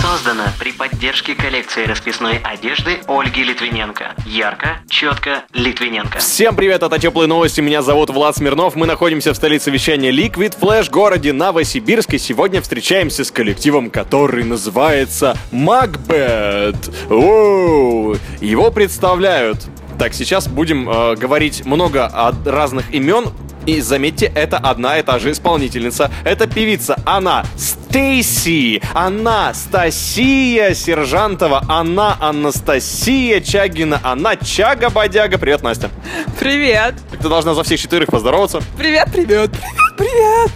Создано при поддержке коллекции расписной одежды Ольги Литвиненко. Ярко, четко, Литвиненко. Всем привет, это Теплые Новости, меня зовут Влад Смирнов, мы находимся в столице вещания Liquid Flash, городе Новосибирск, и сегодня встречаемся с коллективом, который называется. Оу! Его представляют так, сейчас будем э, говорить много от разных имен. И заметьте, это одна и та же исполнительница. Это певица. Она Стейси. Она Стасия Сержантова. Она Анастасия Чагина. Она Чага Бодяга. Привет, Настя. Привет! Ты должна за всех четырех поздороваться. Привет, привет, привет, привет!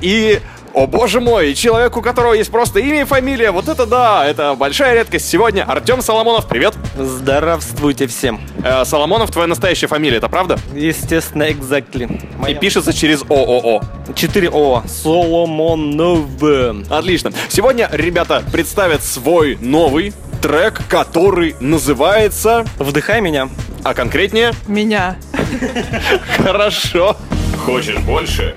И о боже мой, человек, у которого есть просто имя и фамилия, вот это да, это большая редкость. Сегодня Артем Соломонов, привет. Здравствуйте всем. Э, Соломонов, твоя настоящая фамилия, это правда? Естественно, exactly. И пишется через ООО. 4 О. Соломонов. Отлично. Сегодня ребята представят свой новый трек, который называется, Вдыхай меня. а конкретнее, Меня. хорошо. Хочешь больше?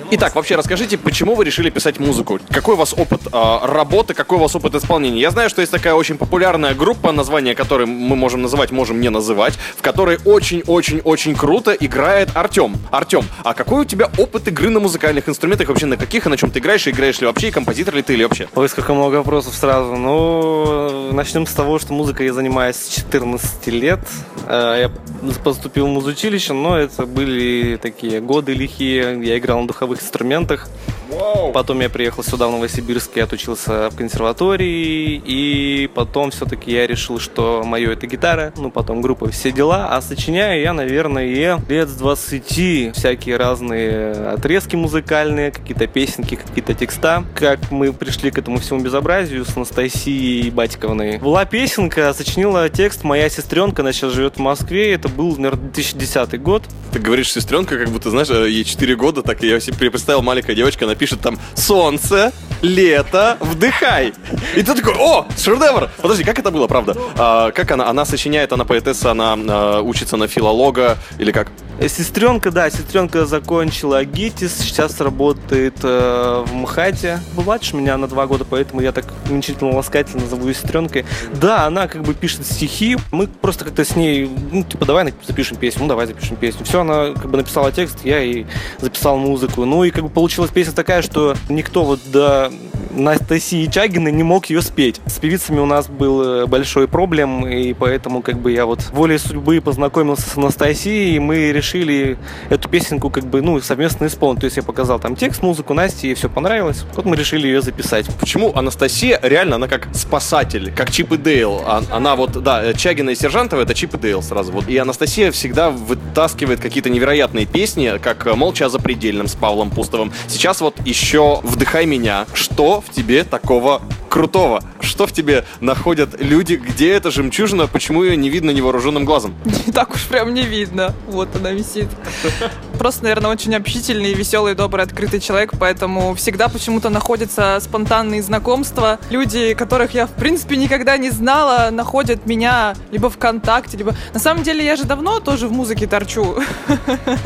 Итак, вообще расскажите, почему вы решили писать музыку? Какой у вас опыт э, работы, какой у вас опыт исполнения? Я знаю, что есть такая очень популярная группа, название которой мы можем называть, можем не называть, в которой очень-очень-очень круто играет Артем. Артем, а какой у тебя опыт игры на музыкальных инструментах? Вообще на каких и на чем ты играешь? И играешь ли вообще? И композитор ли ты или вообще? Ой, сколько много вопросов сразу. Ну, начнем с того, что музыкой я занимаюсь с 14 лет. Э, Я поступил в музучилище, но это были такие годы лихие. Я играл на духовых инструментах. Потом я приехал сюда, в Новосибирск, я отучился в консерватории, и потом все-таки я решил, что мое это гитара, ну, потом группа «Все дела», а сочиняю я, наверное, лет с 20 всякие разные отрезки музыкальные, какие-то песенки, какие-то текста. Как мы пришли к этому всему безобразию с Анастасией Батиковной. Была песенка, сочинила текст моя сестренка, она сейчас живет в Москве, это был, наверное, 2010 год. Ты говоришь сестренка, как будто, знаешь, ей 4 года, так я себе представил, маленькая девочка, она пишет там «Солнце, лето, вдыхай». И ты такой «О, шедевр!» Подожди, как это было, правда? А, как она? Она сочиняет, она поэтесса, она а, учится на филолога или как? Э, Сестренка, да, сестренка закончила ГИТИС, сейчас работает э, в МХАТе. Младше меня на два года, поэтому я так уменьшительно ласкательно зову ее сестренкой. Да, она как бы пишет стихи, мы просто как-то с ней, ну, типа, давай запишем песню, ну, давай запишем песню. Все, она как бы написала текст, я и записал музыку. Ну, и как бы получилась песня такая, что никто вот до Анастасии Чагиной не мог ее спеть. С певицами у нас был э, большой проблем, и поэтому как бы я вот волей судьбы познакомился с Анастасией, и мы решили эту песенку как бы, ну, совместно исполнить. То есть я показал там текст, музыку Насте, ей все понравилось. Вот мы решили ее записать. Почему Анастасия реально, она как спасатель, как Чип и Дейл. Она вот, да, э, Чагина и Сержантова это Чип и Дейл сразу. Вот. И Анастасия всегда вытаскивает какие-то невероятные песни, как «Молча о запредельном» с Павлом Пустовым. Сейчас вот еще «Вдыхай меня». Что в тебе такого крутого? Что в тебе находят люди? Где эта жемчужина? Почему ее не видно невооруженным глазом? Не так уж прям не видно. Вот она висит. Просто, наверное, очень общительный, веселый, добрый, открытый человек, поэтому всегда почему-то находятся спонтанные знакомства. Люди, которых я, в принципе, никогда не знала, находят меня либо ВКонтакте, либо... На самом деле, я же давно тоже в музыке торчу.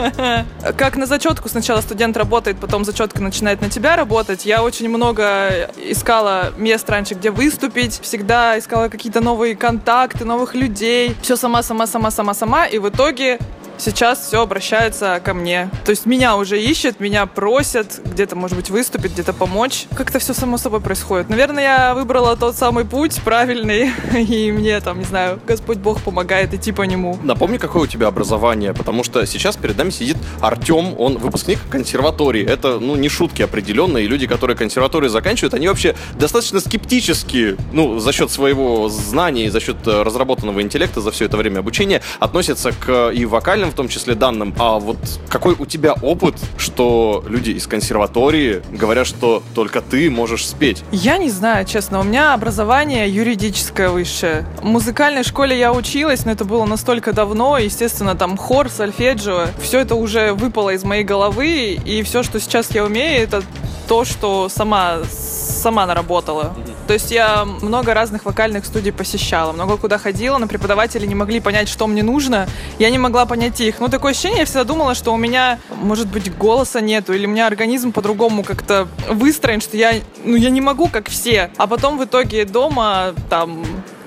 Как на зачетку сначала студент работает, потом зачетка начинает на тебя работать. Я очень много искала мест раньше, где выступить, всегда искала какие-то новые контакты, новых людей. Все сама, сама, сама, сама, сама. И в итоге сейчас все обращается ко мне. То есть меня уже ищет, меня просят где-то, может быть, выступить, где-то помочь. Как-то все само собой происходит. Наверное, я выбрала тот самый путь правильный, и мне там, не знаю, Господь Бог помогает идти по нему. Напомни, какое у тебя образование, потому что сейчас перед нами сидит Артем, он выпускник консерватории. Это, ну, не шутки определенно, и люди, которые консерваторию заканчивают, они вообще достаточно скептически, ну, за счет своего знания и за счет э, разработанного интеллекта за все это время обучения относятся к и вокальным материальным, в том числе данным, а вот какой у тебя опыт, что люди из консерватории говорят, что только ты можешь спеть? Я не знаю, честно. У меня образование юридическое высшее. В музыкальной школе я училась, но это было настолько давно. Естественно, там хор, сольфеджио. Все это уже выпало из моей головы. И все, что сейчас я умею, это то, что сама, сама наработала. То есть я много разных вокальных студий посещала, много куда ходила, но преподаватели не могли понять, что мне нужно. Я не могла понять их. Ну, такое ощущение, я всегда думала, что у меня, может быть, голоса нету, или у меня организм по-другому как-то выстроен, что я, ну, я не могу, как все. А потом в итоге дома, там,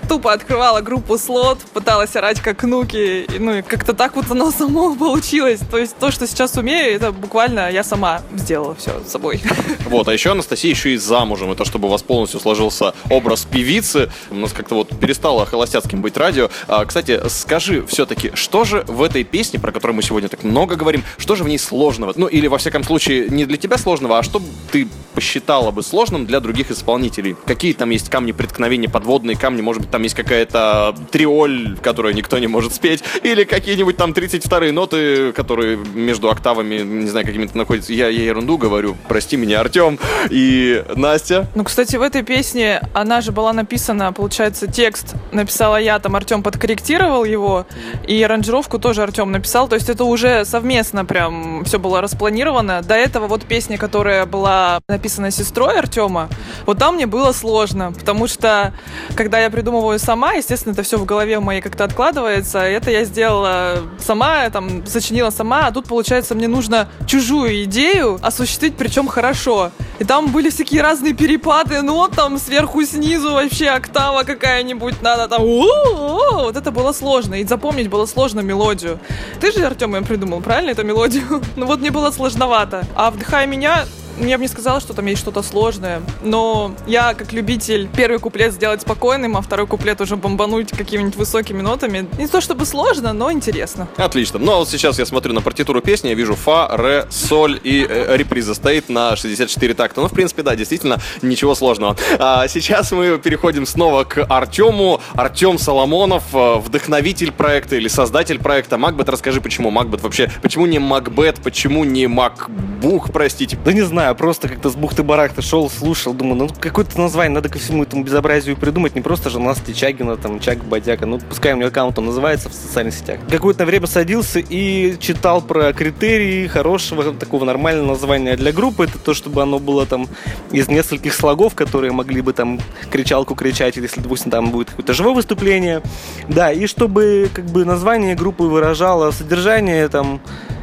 тупо открывала группу слот, пыталась орать как нуки, ну и как-то так вот оно само получилось. То есть то, что сейчас умею, это буквально я сама сделала все с собой. Вот, а еще Анастасия еще и замужем. Это чтобы у вас полностью сложился образ певицы. У нас как-то вот перестало холостяцким быть радио. А, кстати, скажи все-таки, что же в этой песне, про которую мы сегодня так много говорим, что же в ней сложного? Ну, или, во всяком случае, не для тебя сложного, а что ты посчитала бы сложным для других исполнителей? Какие там есть камни преткновения, подводные камни, может быть, есть какая-то триоль, которую никто не может спеть, или какие-нибудь там 32-е ноты, которые между октавами, не знаю, какими-то находятся. Я, я ерунду говорю, прости меня, Артем и Настя. Ну, кстати, в этой песне она же была написана, получается, текст написала я, там Артем подкорректировал его, и аранжировку тоже Артем написал. То есть это уже совместно прям все было распланировано. До этого вот песня, которая была написана сестрой Артема, вот там мне было сложно, потому что когда я придумываю сама, естественно, это все в голове моей как-то откладывается. Это я сделала сама, там, сочинила сама, а тут, получается, мне нужно чужую идею осуществить, причем хорошо. И там были всякие разные перепады нот, там сверху, снизу вообще октава какая-нибудь надо там. Вот это было сложно. И запомнить было сложно мелодию. Ты же, Артем, ее придумал, правильно, эту мелодию? Ну вот мне было сложновато. А «Вдыхай меня» я бы не сказала, что там есть что-то сложное, но я, как любитель, первый куплет сделать спокойным, а второй куплет уже бомбануть какими-нибудь высокими нотами. Не то чтобы сложно, но интересно. Отлично. Ну а вот сейчас я смотрю на партитуру песни, я вижу фа, ре, соль и э, реприза стоит на 64 такта. Ну, в принципе, да, действительно, ничего сложного. А сейчас мы переходим снова к Артему. Артем Соломонов, э, вдохновитель проекта или создатель проекта. Макбет, расскажи, почему Макбет вообще, почему не Макбет, почему не Макбух, простите? Да не знаю, просто как-то с бухты-барахты шел, слушал, думаю, ну какое-то название надо ко всему этому безобразию придумать, не просто же Настя Чагина, там, Чак Бодяка, ну пускай у меня аккаунт он называется в социальных сетях. Какое-то время садился и читал про критерии хорошего, такого нормального названия для группы, это то, чтобы оно было там из нескольких слогов, которые могли бы там кричалку кричать, если, допустим, там будет какое-то живое выступление, да, и чтобы как бы название группы выражало содержание там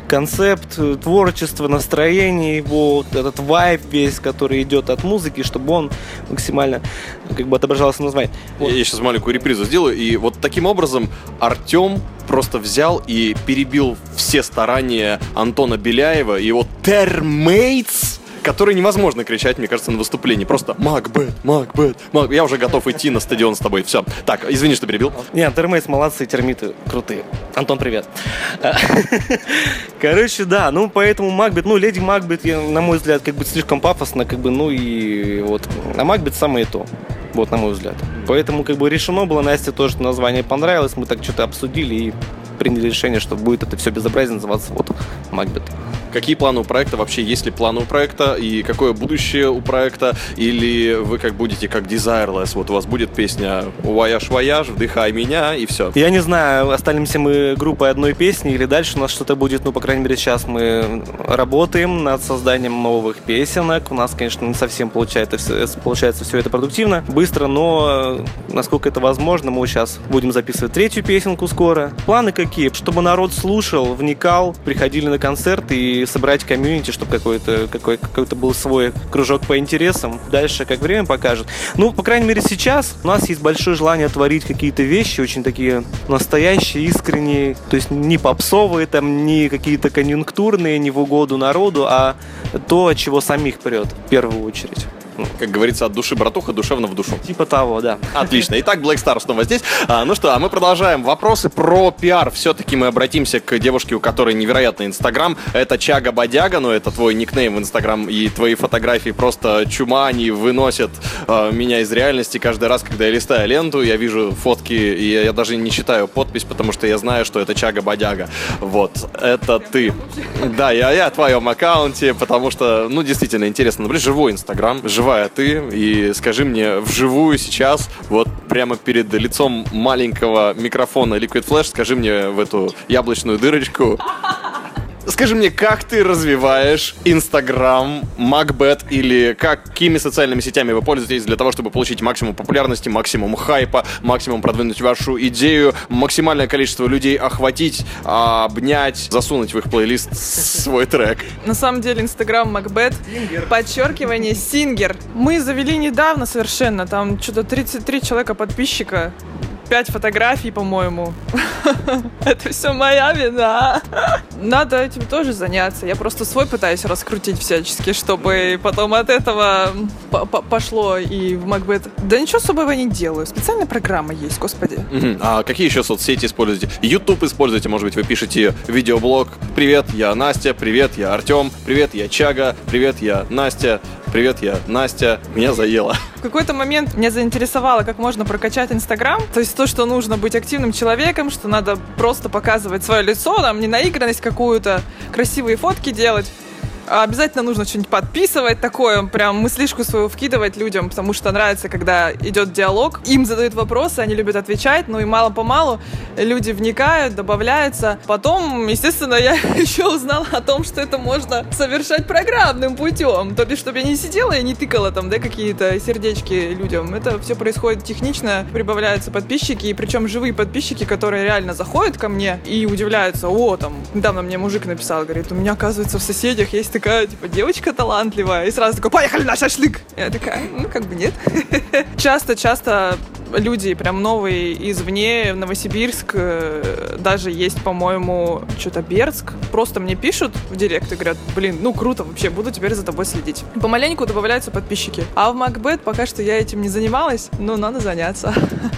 концепт, э, творчество, настроение его, вот этот вайб весь, который идет от музыки, чтобы он максимально как бы отображался в названии. Вот. Я сейчас маленькую репризу сделаю. И вот таким образом Артем просто взял и перебил все старания Антона Беляева и его Термейтс который невозможно кричать, мне кажется, на выступлении. Просто Макбет, Макбет, Мак. Я уже готов идти на стадион с тобой. Все. Так, извини, что перебил. Нет, термейс молодцы, термиты крутые. Антон, привет. Короче, да, ну поэтому Макбет, ну, Леди Макбет, на мой взгляд, как бы слишком пафосно, как бы, ну и вот. А Макбет самое то. Вот, на мой взгляд. Поэтому, как бы, решено было, Насте тоже название понравилось, мы так что-то обсудили и приняли решение, что будет это все безобразие называться вот Макбет. Какие планы у проекта? Вообще, есть ли планы у проекта? И какое будущее у проекта? Или вы как будете, как Desireless? Вот у вас будет песня «Voyage, voyage», «Вдыхай меня» и все. Я не знаю, останемся мы группой одной песни или дальше у нас что-то будет, ну, по крайней мере, сейчас мы работаем над созданием новых песенок. У нас, конечно, не совсем получается, получается все это продуктивно, быстро, но насколько это возможно, мы сейчас будем записывать третью песенку скоро. Планы какие? Чтобы народ слушал, вникал, приходили на концерты и собрать комьюнити, чтобы какой-то какой, какой-то был свой кружок по интересам. Дальше, как время покажет. Ну, по крайней мере, сейчас у нас есть большое желание творить какие-то вещи, очень такие настоящие, искренние, то есть не попсовые, там, не какие-то конъюнктурные, не в угоду народу, а то, чего самих прет в первую очередь. Как говорится, от души братуха, душевно в душу. Типа того, да. Отлично. Итак, Black Star снова здесь. А, ну что, а мы продолжаем. Вопросы про пиар. Все-таки мы обратимся к девушке, у которой невероятный Инстаграм. Это Чага Бодяга, но это твой никнейм в Инстаграм, и твои фотографии просто чума, они выносят э, меня из реальности. Каждый раз, когда я листаю ленту, я вижу фотки, и я, я даже не читаю подпись, потому что я знаю, что это Чага Бодяга. Вот, это ты. Да, я, я о твоем аккаунте, потому что, ну, действительно интересно. Например, живой Инстаграм, живая ты, и скажи мне вживую сейчас, вот прямо перед лицом маленького микрофона Liquid Flash, скажи мне в эту яблочную дырочку, Скажи мне, как ты развиваешь Инстаграм, Macbeth или какими социальными сетями вы пользуетесь для того, чтобы получить максимум популярности, максимум хайпа, максимум продвинуть вашу идею, максимальное количество людей охватить, обнять, засунуть в их плейлист свой трек? На самом деле Инстаграм Макбет, подчеркивание Сингер. Мы завели недавно совершенно, там что-то 33 человека подписчика. Пять фотографий, по-моему. Это все моя вина. Надо этим тоже заняться. Я просто свой пытаюсь раскрутить всячески, чтобы потом от этого по- по- пошло и в Макбет. Да ничего особого не делаю. Специальная программа есть, господи. А какие еще соцсети используете? YouTube используете, может быть, вы пишете видеоблог. Привет, я Настя. Привет, я Артем. Привет, я Чага. Привет, я Настя. Привет, я Настя. Меня заело. Какой-то момент меня заинтересовало, как можно прокачать Инстаграм. То есть то, что нужно быть активным человеком, что надо просто показывать свое лицо, там, не наигранность какую-то, красивые фотки делать. А обязательно нужно что-нибудь подписывать такое, прям мыслишку свою вкидывать людям, потому что нравится, когда идет диалог. Им задают вопросы, они любят отвечать, ну и мало-помалу люди вникают, добавляются. Потом, естественно, я еще узнала о том, что это можно совершать программным путем. То бишь, чтобы я не сидела и не тыкала там, да, какие-то сердечки людям. Это все происходит технично, прибавляются подписчики, и причем живые подписчики, которые реально заходят ко мне и удивляются, о, там, недавно мне мужик написал, говорит, у меня, оказывается, в соседях есть такая, типа, девочка талантливая, и сразу такой, поехали на шашлык! Я такая, ну, как бы нет. Часто-часто люди прям новые извне, Новосибирск, э, даже есть, по-моему, что-то Бердск, просто мне пишут в директ и говорят, блин, ну круто вообще, буду теперь за тобой следить. Помаленьку добавляются подписчики. А в Макбет пока что я этим не занималась, но надо заняться.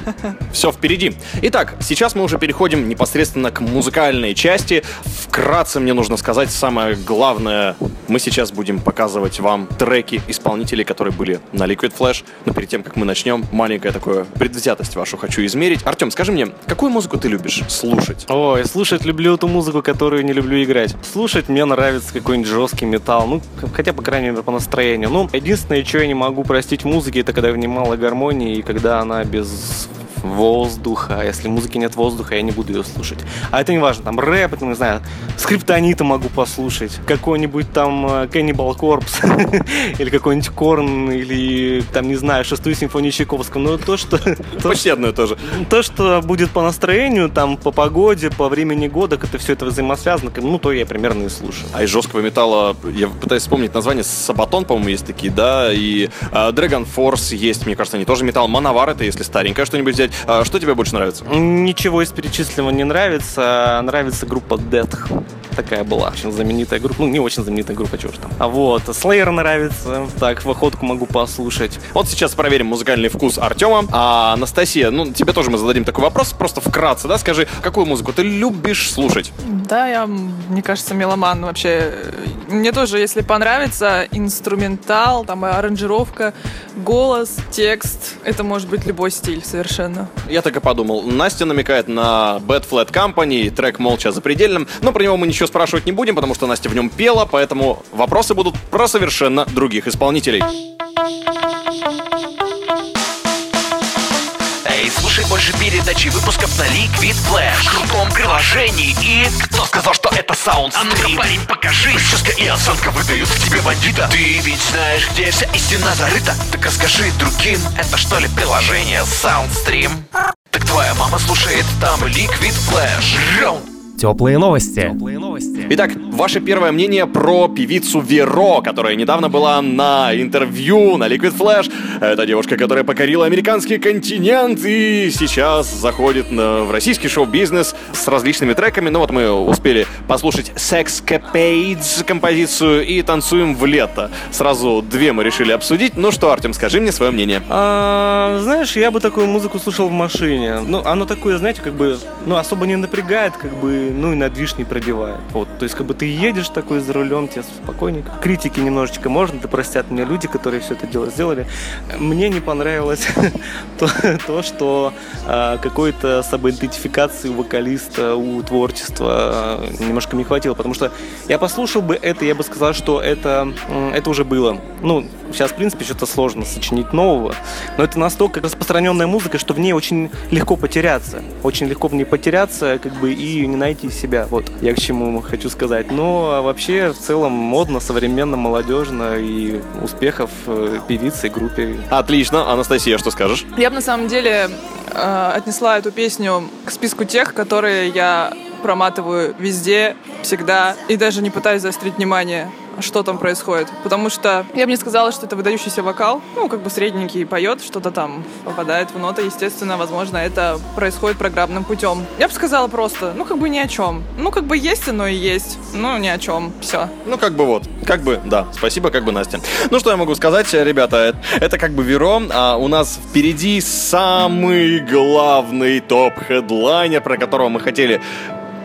Все впереди. Итак, сейчас мы уже переходим непосредственно к музыкальной части. Вкратце мне нужно сказать самое главное. Мы сейчас будем показывать вам треки исполнителей, которые были на Liquid Flash. Но перед тем, как мы начнем, маленькое такое предвзятость вашу хочу измерить. Артем, скажи мне, какую музыку ты любишь слушать? Ой, слушать люблю ту музыку, которую не люблю играть. Слушать мне нравится какой-нибудь жесткий металл, ну, хотя, по крайней мере, по настроению. Ну, единственное, что я не могу простить музыке, это когда в ней гармонии и когда она без воздуха. А если музыки нет воздуха, я не буду ее слушать. А это не важно, там рэп, это, не знаю, скриптонита могу послушать, какой-нибудь там э, Cannibal Corpse, или какой-нибудь Корн, или там, не знаю, шестую симфонию Чайковского. Но то, что... то, Почти одно и то же. то, что будет по настроению, там, по погоде, по времени года, как это все это взаимосвязано, ну, то я примерно и слушаю. А из жесткого металла, я пытаюсь вспомнить название, Сабатон, по-моему, есть такие, да, и а, Dragon Force есть, мне кажется, они тоже металл. Мановар это, если старенькое что-нибудь взять. А, что тебе больше нравится? Ничего из перечисленного не нравится. Нравится группа Death. Такая была очень знаменитая группа. Ну, не очень знаменитая группа, чего ж там. А вот, Slayer нравится. Так, в охотку могу послушать. Вот сейчас проверим музыкальный вкус Артема. А Анастасия, ну, тебе тоже мы зададим такой вопрос, просто вкратце, да, скажи, какую музыку ты любишь слушать? Да, я, мне кажется, меломан вообще. Мне тоже, если понравится инструментал, там аранжировка, голос, текст, это может быть любой стиль совершенно. Я так и подумал. Настя намекает на Bad Flat Company, трек «Молча за предельным», но про него мы ничего спрашивать не будем, потому что Настя в нем пела, поэтому вопросы будут про совершенно других исполнителей. Эй, слушай больше передач и выпусков на Liquid Flash В крутом приложении и... Кто сказал, что это саундстрим? А ну парень, покажи Прическа и осанка выдают в тебе бандита Ты ведь знаешь, где вся истина зарыта Так расскажи другим, это что ли приложение Soundstream? Так твоя мама слушает там Liquid Flash Раунд Теплые новости. Итак, ваше первое мнение про певицу Веро, которая недавно была на интервью на Liquid Flash. Это девушка, которая покорила американский континент и сейчас заходит на, в российский шоу-бизнес с различными треками. Ну вот мы успели послушать Sex Capades композицию и танцуем в лето. Сразу две мы решили обсудить. Ну что, Артем, скажи мне свое мнение. А, знаешь, я бы такую музыку слушал в машине. Ну, оно такое, знаете, как бы, ну, особо не напрягает, как бы, ну, и на движ не пробивает. Вот, то есть, как бы ты едешь такой за рулем, тебе спокойненько. Критики немножечко можно, да простят меня люди, которые все это дело сделали. Мне не понравилось то, то, что а, какой-то самоидентификации у вокалиста, у творчества а, немножко не хватило, потому что я послушал бы это, я бы сказал, что это, это уже было. Ну, сейчас, в принципе, что-то сложно сочинить нового, но это настолько распространенная музыка, что в ней очень легко потеряться. Очень легко в ней потеряться, как бы, и не найти себя. Вот, я к чему хочу сказать. Но а вообще, в целом, модно, современно, молодежно, и успехов э, певице и группе. Отлично. Анастасия, что скажешь? Я бы на самом деле э, отнесла эту песню к списку тех, которые я проматываю везде, всегда, и даже не пытаюсь заострить внимание что там происходит. Потому что я бы не сказала, что это выдающийся вокал. Ну, как бы средненький поет, что-то там попадает в ноты. Естественно, возможно, это происходит программным путем. Я бы сказала просто, ну, как бы ни о чем. Ну, как бы есть оно и есть. Ну, ни о чем. Все. Ну, как бы вот. Как бы, да. Спасибо, как бы, Настя. Ну, что я могу сказать, ребята, это, это как бы Веро, а у нас впереди самый главный топ-хедлайнер, про которого мы хотели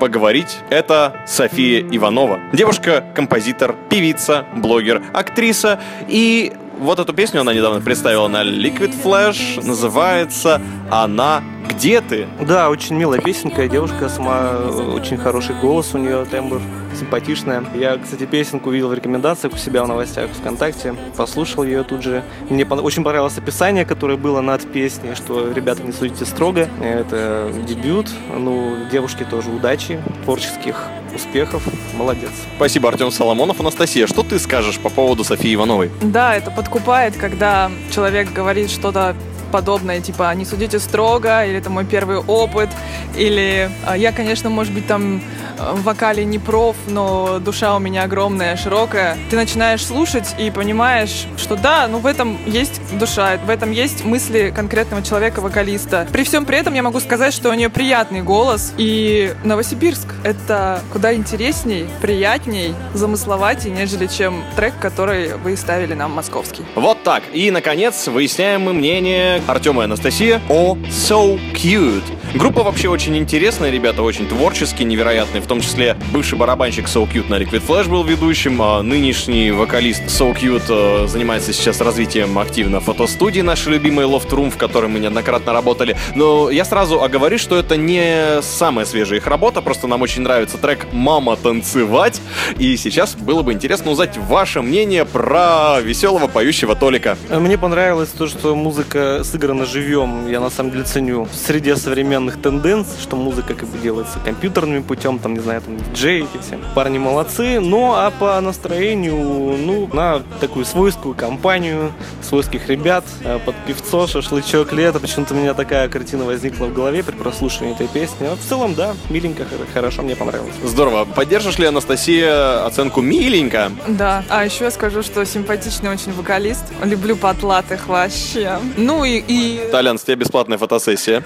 поговорить, это София Иванова. Девушка, композитор, певица, блогер, актриса. И вот эту песню она недавно представила на Liquid Flash. Называется «Она где ты?». Да, очень милая песенка, девушка сама, э, очень хороший голос у нее, тембр симпатичная. Я, кстати, песенку увидел в рекомендациях у себя в новостях ВКонтакте, послушал ее тут же. Мне очень понравилось описание, которое было над песней, что ребята не судите строго. Это дебют. Ну, девушке тоже удачи, творческих успехов. Молодец. Спасибо, Артем Соломонов. Анастасия, что ты скажешь по поводу Софии Ивановой? Да, это подкупает, когда человек говорит что-то подобное, типа «не судите строго», или «это мой первый опыт», или «А «я, конечно, может быть, там в вокале не проф, но душа у меня огромная, широкая». Ты начинаешь слушать и понимаешь, что да, ну в этом есть душа, в этом есть мысли конкретного человека-вокалиста. При всем при этом я могу сказать, что у нее приятный голос, и Новосибирск — это куда интересней, приятней, замысловатей, нежели чем трек, который вы ставили нам московский. Вот так. И, наконец, выясняем мы мнение Артема и Анастасии о So Cute. Группа вообще очень интересная, ребята, очень творческие, невероятные. В том числе бывший барабанщик So Cute на Liquid Flash был ведущим, а нынешний вокалист So Cute э, занимается сейчас развитием активно фотостудии нашей любимой Loft Room, в которой мы неоднократно работали. Но я сразу оговорюсь, что это не самая свежая их работа, просто нам очень нравится трек «Мама танцевать». И сейчас было бы интересно узнать ваше мнение про веселого поющего Толика. Мне понравилось то, что музыка сыграна живьем. Я на самом деле ценю в среде современных тенденций, что музыка как бы делается компьютерным путем, там, не знаю, там, диджеи эти все. Парни молодцы. Ну, а по настроению, ну, на такую свойскую компанию, свойских ребят, э, под певцо, шашлычок, лето. Почему-то у меня такая картина возникла в голове при прослушивании этой песни. А в целом, да, миленько, хор- хорошо, мне понравилось. Здорово. Поддержишь ли, Анастасия, оценку «миленько»? Да, а еще я скажу, что симпатичный очень вокалист. Люблю потлатых вообще. Ну и, и Толян, с тебя бесплатная фотосессия.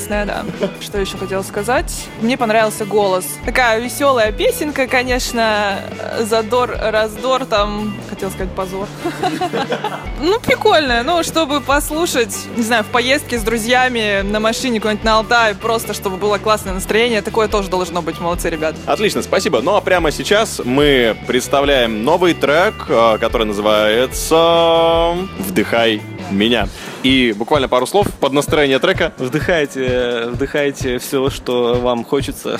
Совместная, да. Что еще хотела сказать? Мне понравился голос. Такая веселая песенка, конечно. Задор, раздор, там... Хотела сказать позор. Ну, прикольная. Ну, чтобы послушать, не знаю, в поездке с друзьями, на машине куда-нибудь на Алтай, просто чтобы было классное настроение. Такое тоже должно быть. Молодцы, ребят. Отлично, спасибо. Ну а прямо сейчас мы представляем новый трек, э, который называется «Вдыхай меня». И буквально пару слов под настроение трека. Вдыхайте, вдыхайте все, что вам хочется.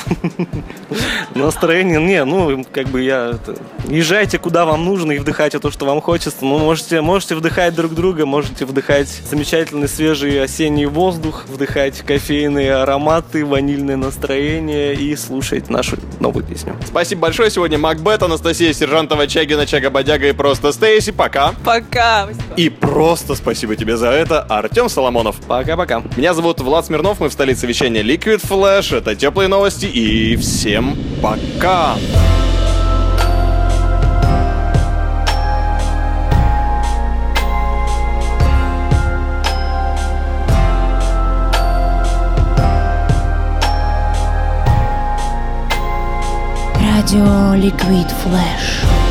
Настроение, не, ну, как бы я... Езжайте куда вам нужно и вдыхайте то, что вам хочется. Ну, можете, можете вдыхать друг друга, можете вдыхать замечательный свежий осенний воздух, вдыхать кофейные ароматы, ванильное настроение и слушать нашу новую песню. Спасибо большое. Сегодня Макбет, Анастасия Сержантова, Чагина, Чага Бодяга и просто Стейси. Пока. Пока. И просто спасибо тебе за это. Это Артем Соломонов. Пока-пока. Меня зовут Влад Смирнов, мы в столице вещания Liquid Flash. Это теплые новости и всем пока! Радио Liquid Flash.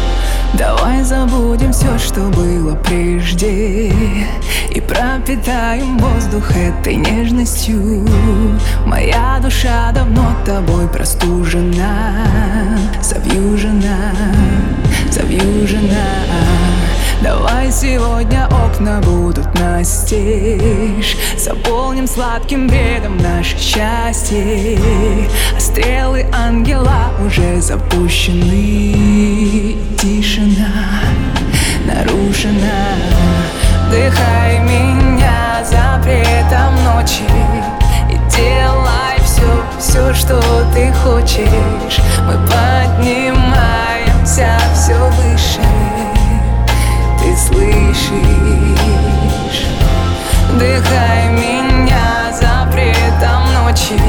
Давай забудем все, что было прежде. И пропитаем воздух этой нежностью. Моя душа давно тобой простужена. Завьюжена, завьюжена Давай сегодня окна будут настежь. Заполним сладким бредом наше счастье. А стрелы ангела уже запущены. Тишина нарушена. Вдыхай меня запретом ночи. И делай все, все, что ты хочешь ты слышишь? Вдыхай меня запретом ночи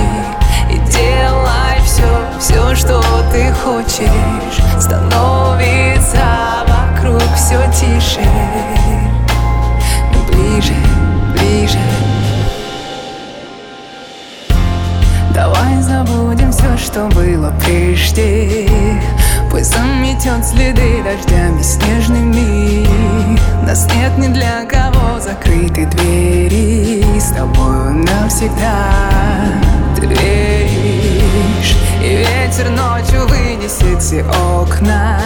И делай все, все, что ты хочешь. Становится вокруг все тише. Ближе, ближе. Давай забудем все, что было прежде Пусть заметет следы дождями снежными. Нас нет ни для кого закрыты двери. С тобою навсегда ты веришь. И ветер ночью вынесет все окна.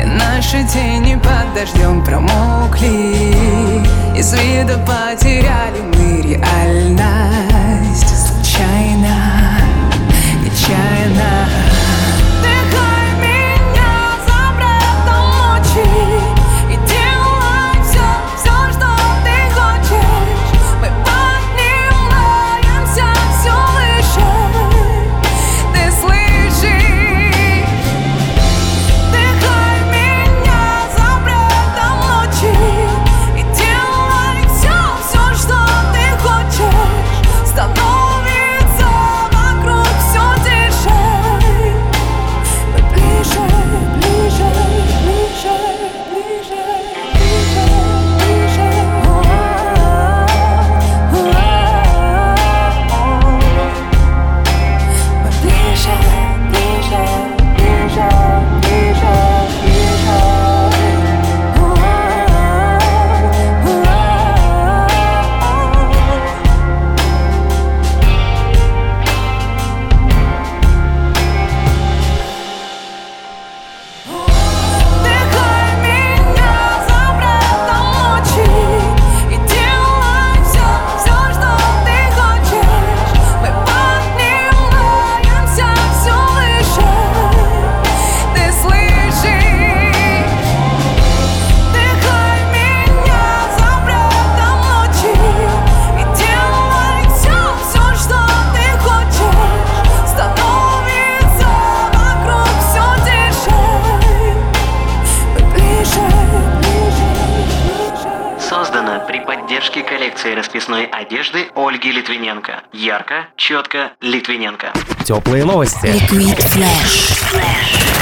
И наши тени под дождем промокли. Из вида потеряли мы реальность. Случайно, нечаянно Ярко, четко, Литвиненко. Теплые новости. Liquid Flash.